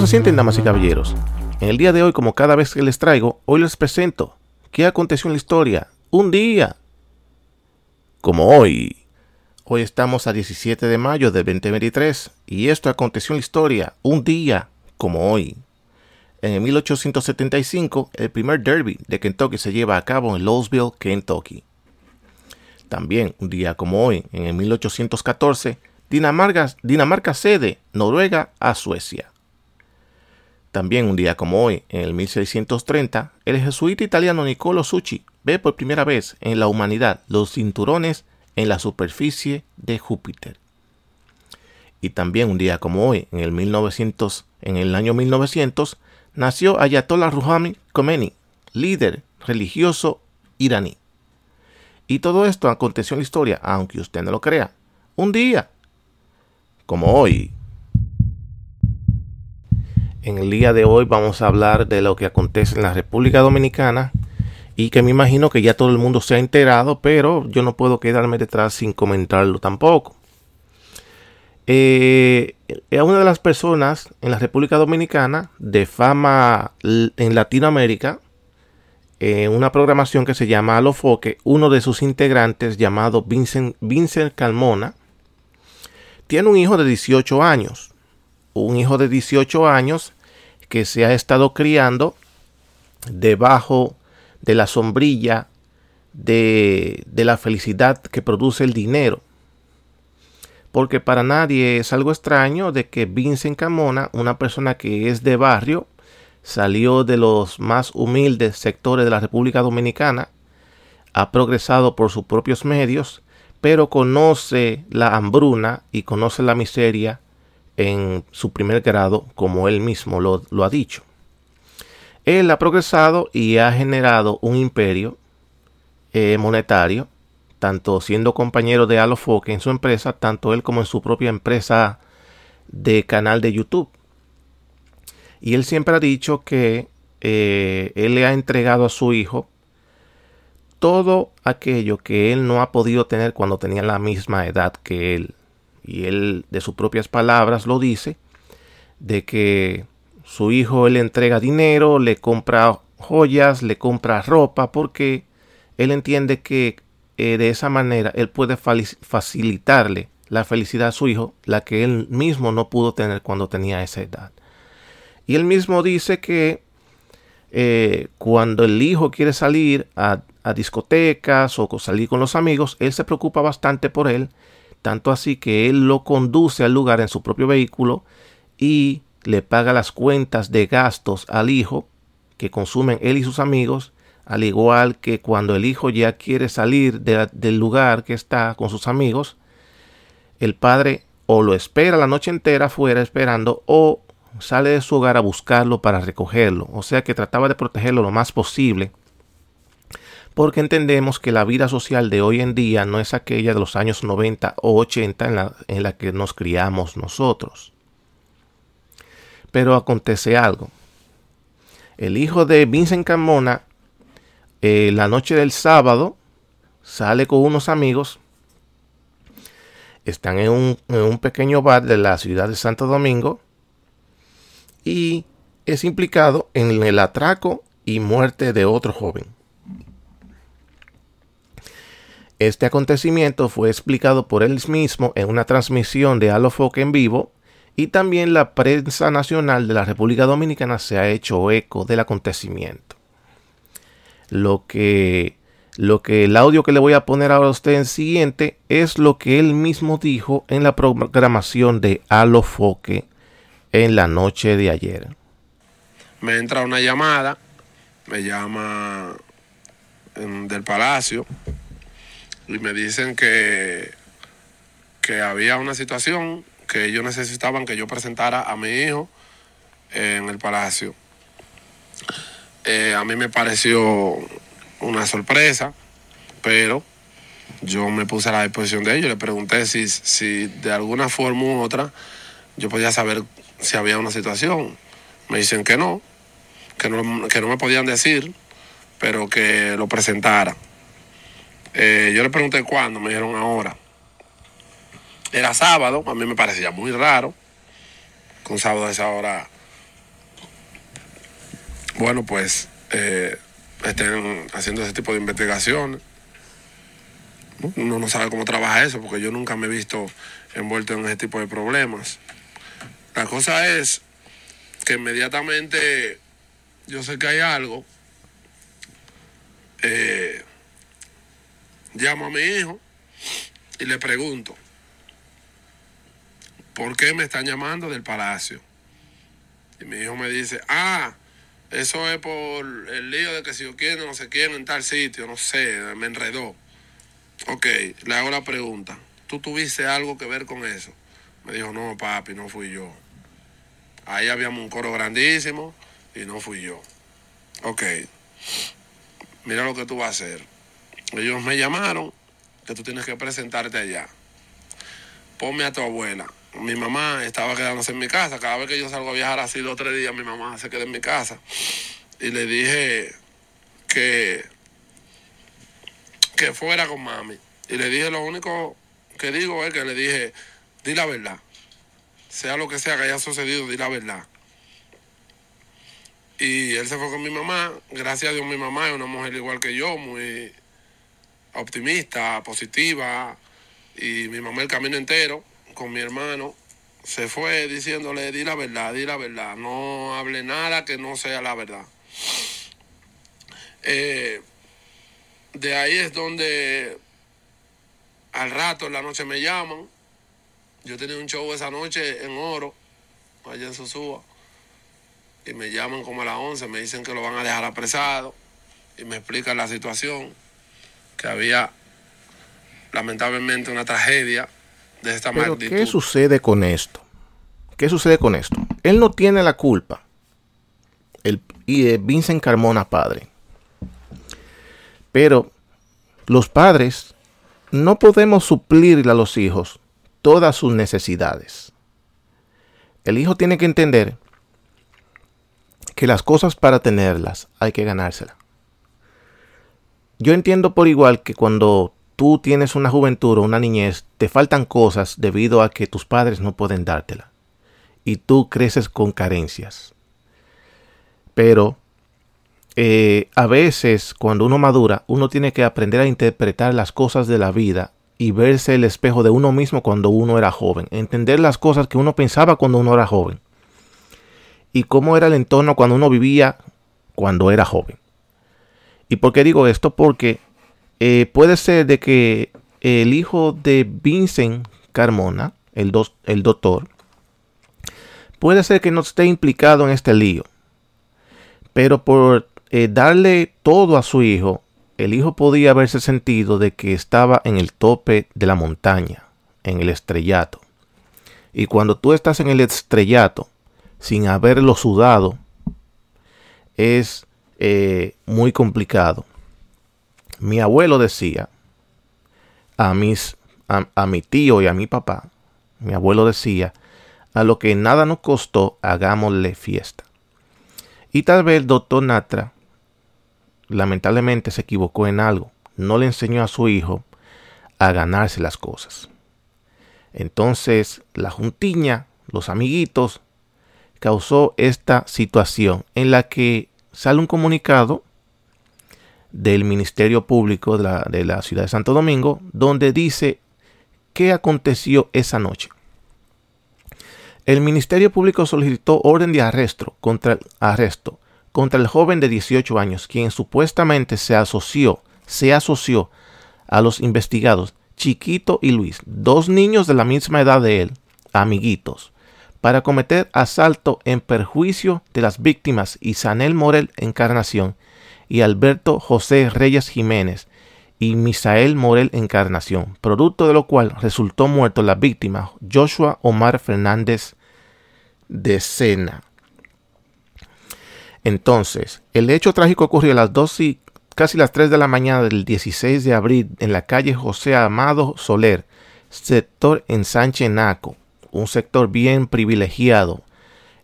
¿Cómo se sienten, damas y caballeros? En el día de hoy, como cada vez que les traigo, hoy les presento qué aconteció en la historia. Un día. Como hoy. Hoy estamos a 17 de mayo de 2023 y esto aconteció en la historia. Un día como hoy. En 1875, el primer derby de Kentucky se lleva a cabo en Louisville, Kentucky. También, un día como hoy, en 1814, Dinamarca, Dinamarca cede Noruega a Suecia. También un día como hoy, en el 1630, el jesuita italiano Niccolo Succi ve por primera vez en la humanidad los cinturones en la superficie de Júpiter. Y también un día como hoy, en el, 1900, en el año 1900, nació Ayatollah Rouhani Khomeini, líder religioso iraní. Y todo esto aconteció en la historia, aunque usted no lo crea, un día como hoy. En el día de hoy vamos a hablar de lo que acontece en la República Dominicana y que me imagino que ya todo el mundo se ha enterado, pero yo no puedo quedarme detrás sin comentarlo tampoco. Eh, una de las personas en la República Dominicana de fama en Latinoamérica, en una programación que se llama Alofoque, uno de sus integrantes llamado Vincent Calmona, tiene un hijo de 18 años. Un hijo de 18 años que se ha estado criando debajo de la sombrilla de, la felicidad que produce el dinero. Porque para nadie es algo extraño de que Vincent Camona, una persona que es de barrio, salió de los más humildes sectores de la República Dominicana, ha progresado por sus propios medios pero conoce la hambruna y conoce la miseria en su primer grado, como él mismo lo, ha dicho. Él ha progresado y ha generado un imperio eh, monetario, tanto siendo compañero de Alofoque en su empresa, tanto él como en su propia empresa de canal de YouTube. Y él siempre ha dicho que eh, él le ha entregado a su hijo todo aquello que él no ha podido tener cuando tenía la misma edad que él. Y él de sus propias palabras lo dice, de que su hijo él le entrega dinero, le compra joyas, le compra ropa, porque él entiende que eh, de esa manera él puede facilitarle la felicidad a su hijo, la que él mismo no pudo tener cuando tenía esa edad. Y él mismo dice que eh, cuando el hijo quiere salir a discotecas o salir con los amigos, él se preocupa bastante por él, tanto así que él lo conduce al lugar en su propio vehículo y le paga las cuentas de gastos al hijo que consumen él y sus amigos, al igual que cuando el hijo ya quiere salir del lugar que está con sus amigos, el padre o lo espera la noche entera fuera esperando o sale de su hogar a buscarlo para recogerlo. O sea que trataba de protegerlo lo más posible porque entendemos que la vida social de hoy en día no es aquella de los años 90 o 80 en la, en la que nos criamos nosotros. Pero acontece algo. El hijo de Vincent Carmona, eh, la noche del sábado, sale con unos amigos. Están en un, en un pequeño bar de la ciudad de Santo Domingo. Y es implicado en el atraco y muerte de otro joven. Este acontecimiento fue explicado por él mismo en una transmisión de Alofoque en vivo y también la prensa nacional de la República Dominicana se ha hecho eco del acontecimiento. Lo que, lo que el audio que le voy a poner ahora a usted en siguiente es lo que él mismo dijo en la programación de Alofoque en la noche de ayer. Me entra una llamada, me llama del Palacio y me dicen que, que había una situación que ellos necesitaban que yo presentara a mi hijo en el palacio. Eh, a mí me pareció una sorpresa, pero yo me puse a la disposición de ellos. Le pregunté si, si de alguna forma u otra yo podía saber si había una situación. Me dicen que no, que no, que no me podían decir, pero que lo presentara. Eh, yo le pregunté cuándo, me dijeron ahora. Era sábado, a mí me parecía muy raro un sábado a esa hora bueno, pues eh, estén haciendo ese tipo de investigaciones. Uno no sabe cómo trabaja eso, porque yo nunca me he visto envuelto en ese tipo de problemas. La cosa es que inmediatamente yo sé que hay algo, eh, llamo a mi hijo y le pregunto, ¿por qué me están llamando del palacio? Y mi hijo me dice, ah, eso es por el lío de que si yo quiero, no sé quién en tal sitio, no sé, me enredó. Ok, le hago la pregunta. ¿Tú tuviste algo que ver con eso? Me dijo, no, papi, no fui yo. Ahí habíamos un coro grandísimo y no fui yo. Ok, mira lo que tú vas a hacer. Ellos me llamaron que tú tienes que presentarte allá. Ponme a tu abuela. Mi mamá estaba quedándose en mi casa. Cada vez que yo salgo a viajar así dos o tres días, mi mamá se queda en mi casa. Y le dije que, que fuera con mami. Y le dije lo único que digo es que le dije, di la verdad. Sea lo que sea que haya sucedido, di la verdad. Y él se fue con mi mamá. Gracias a Dios mi mamá es una mujer igual que yo, muy optimista, positiva. Y mi mamá el camino entero con mi hermano se fue diciéndole, di la verdad, di la verdad. No hable nada que no sea la verdad. Eh, de ahí es donde al rato en la noche me llaman. Yo tenía un show esa noche en Oro, allá en Sosúa. Y me llaman como a las 11, me dicen que lo van a dejar apresado. Y me explican la situación, que había lamentablemente una tragedia de esta Pero magnitud. ¿qué sucede con esto? ¿Qué sucede con esto? Él no tiene la culpa. El, y eh, Vincent Carmona padre. Pero los padres no podemos suplirle a los hijos todas sus necesidades. El hijo tiene que entender que las cosas para tenerlas hay que ganárselas. Yo entiendo por igual que cuando tú tienes una juventud o una niñez, te faltan cosas debido a que tus padres no pueden dártela. Y tú creces con carencias. Pero eh, a veces cuando uno madura, uno tiene que aprender a interpretar las cosas de la vida y verse el espejo de uno mismo cuando uno era joven. Entender las cosas que uno pensaba cuando uno era joven. Y cómo era el entorno cuando uno vivía cuando era joven. ¿Y por qué digo esto? Porque eh, puede ser de que el hijo de Vincent Carmona, el, do el doctor, puede ser que no esté implicado en este lío. Pero por eh, darle todo a su hijo, el hijo podía haberse sentido de que estaba en el tope de la montaña, en el estrellato. Y cuando tú estás en el estrellato, sin haberlo sudado, es eh, muy complicado. Mi abuelo decía a, mis, a, mi tío y a mi papá, mi abuelo decía, a lo que nada nos costó, hagámosle fiesta. Y tal vez el doctor Natra lamentablemente se equivocó en algo. No le enseñó a su hijo a ganarse las cosas. Entonces la juntiña, los amiguitos, causó esta situación en la que sale un comunicado del Ministerio Público de la, ciudad de Santo Domingo donde dice qué aconteció esa noche. El Ministerio Público solicitó orden de arresto contra, arresto contra el joven de 18 años, quien supuestamente se asoció, se asoció a los investigados Chiquito y Luis, dos niños de la misma edad de él, amiguitos, para cometer asalto en perjuicio de las víctimas Isanel Morel Encarnación y Alberto José Reyes Jiménez y Misael Morel Encarnación, producto de lo cual resultó muerto la víctima Joshua Omar Fernández de Sena. Entonces, el hecho trágico ocurrió a las 2 y casi las 3 de la mañana del 16 de abril en la calle José Amado Soler, sector en Sánchez Naco, un sector bien privilegiado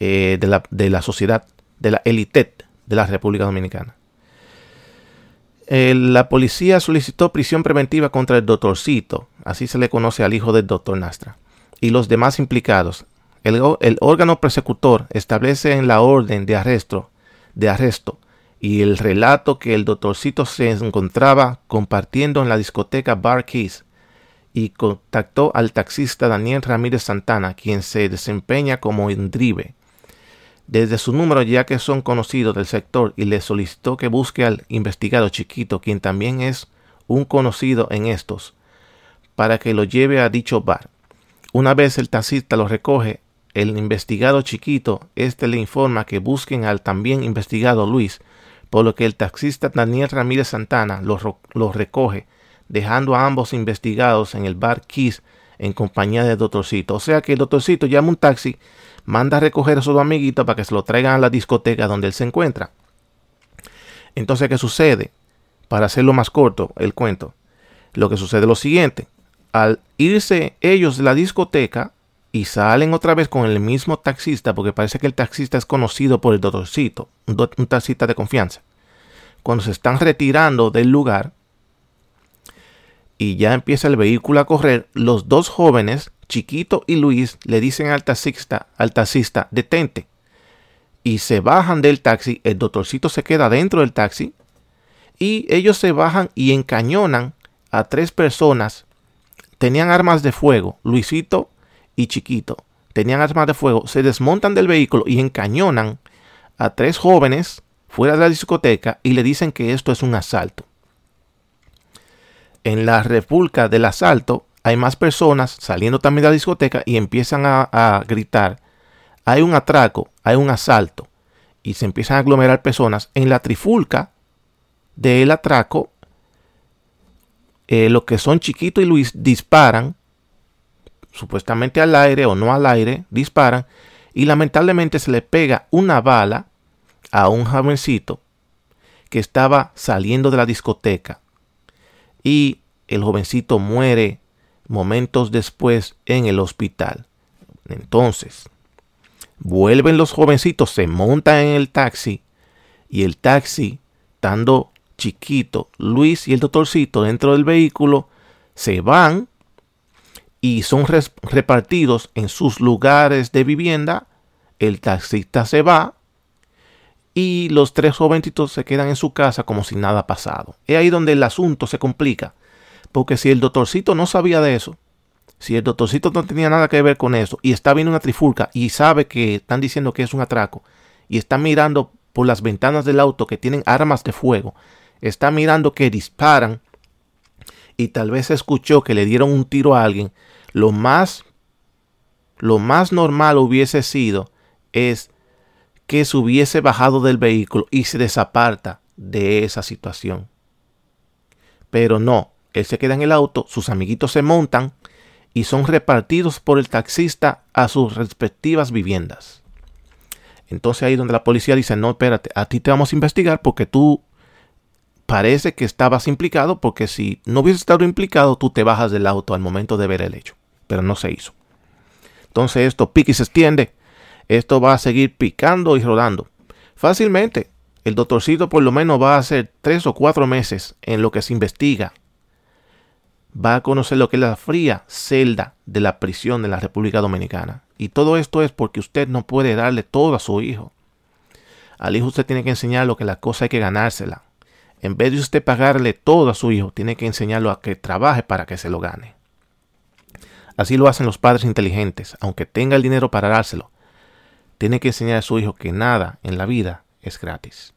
eh, de, la, de, la, sociedad, de la élite de la República Dominicana. La policía solicitó prisión preventiva contra el doctorcito, así se le conoce al hijo del doctor Nastra, y los demás implicados. El, el órgano persecutor establece en la orden de arresto de arresto y el relato que el doctorcito se encontraba compartiendo en la discoteca Bar Keys y contactó al taxista Daniel Ramírez Santana, quien se desempeña como endrive. Desde su número ya que son conocidos del sector y le solicitó que busque al investigado chiquito, quien también es un conocido en estos, para que lo lleve a dicho bar. Una vez el taxista lo recoge, el investigado chiquito, este le informa que busquen al también investigado Luis, por lo que el taxista Daniel Ramírez Santana los recoge, dejando a ambos investigados en el bar Kiss en compañía del doctorcito. O sea que el doctorcito llama un taxi, manda a recoger a sus amiguitos para que se lo traigan a la discoteca donde él se encuentra. Entonces, ¿qué sucede? Para hacerlo más corto el cuento, lo que sucede es lo siguiente. Al irse ellos de la discoteca y salen otra vez con el mismo taxista, porque parece que el taxista es conocido por el doctorcito, un, taxista de confianza. Cuando se están retirando del lugar y ya empieza el vehículo a correr, los dos jóvenes, Chiquito y Luis, le dicen al taxista, al taxista, detente. Y se bajan del taxi, el doctorcito se queda dentro del taxi y ellos se bajan y encañonan a tres personas. Tenían armas de fuego, Luisito y Chiquito. Tenían armas de fuego, se desmontan del vehículo y encañonan a tres jóvenes fuera de la discoteca y le dicen que esto es un asalto. En la repulca del asalto hay más personas saliendo también de la discoteca y empiezan a, gritar, hay un atraco, hay un asalto. Y se empiezan a aglomerar personas. En la trifulca del atraco, eh, lo que son Chiquito y Luis disparan, supuestamente al aire o no al aire, disparan, y lamentablemente se le pega una bala a un jovencito que estaba saliendo de la discoteca. Y el jovencito muere momentos después en el hospital. Entonces, vuelven los jovencitos, se montan en el taxi y el taxi, estando chiquito, Luis y el doctorcito dentro del vehículo, se van y son repartidos en sus lugares de vivienda. El taxista se va y los tres jovencitos se quedan en su casa como si nada pasado. Es ahí donde el asunto se complica. Porque si el doctorcito no sabía de eso, si el doctorcito no tenía nada que ver con eso y está viendo una trifulca y sabe que están diciendo que es un atraco y está mirando por las ventanas del auto que tienen armas de fuego, está mirando que disparan y tal vez escuchó que le dieron un tiro a alguien, lo más lo más normal hubiese sido es que se hubiese bajado del vehículo y se desaparta de esa situación. Pero no, él se queda en el auto, sus amiguitos se montan y son repartidos por el taxista a sus respectivas viviendas. Entonces ahí donde la policía dice, no, espérate, a ti te vamos a investigar porque tú parece que estabas implicado, porque si no hubieses estado implicado, tú te bajas del auto al momento de ver el hecho. Pero no se hizo. Entonces esto pica y se extiende. Esto va a seguir picando y rodando. Fácilmente, el doctorcito por lo menos va a hacer tres o cuatro meses en lo que se investiga va a conocer lo que es la fría celda de la prisión de la República Dominicana. Y todo esto es porque usted no puede darle todo a su hijo. Al hijo usted tiene que enseñar lo que la cosa hay que ganársela. En vez de usted pagarle todo a su hijo, tiene que enseñarlo a que trabaje para que se lo gane. Así lo hacen los padres inteligentes, aunque tenga el dinero para dárselo tiene que enseñar a su hijo que nada en la vida es gratis.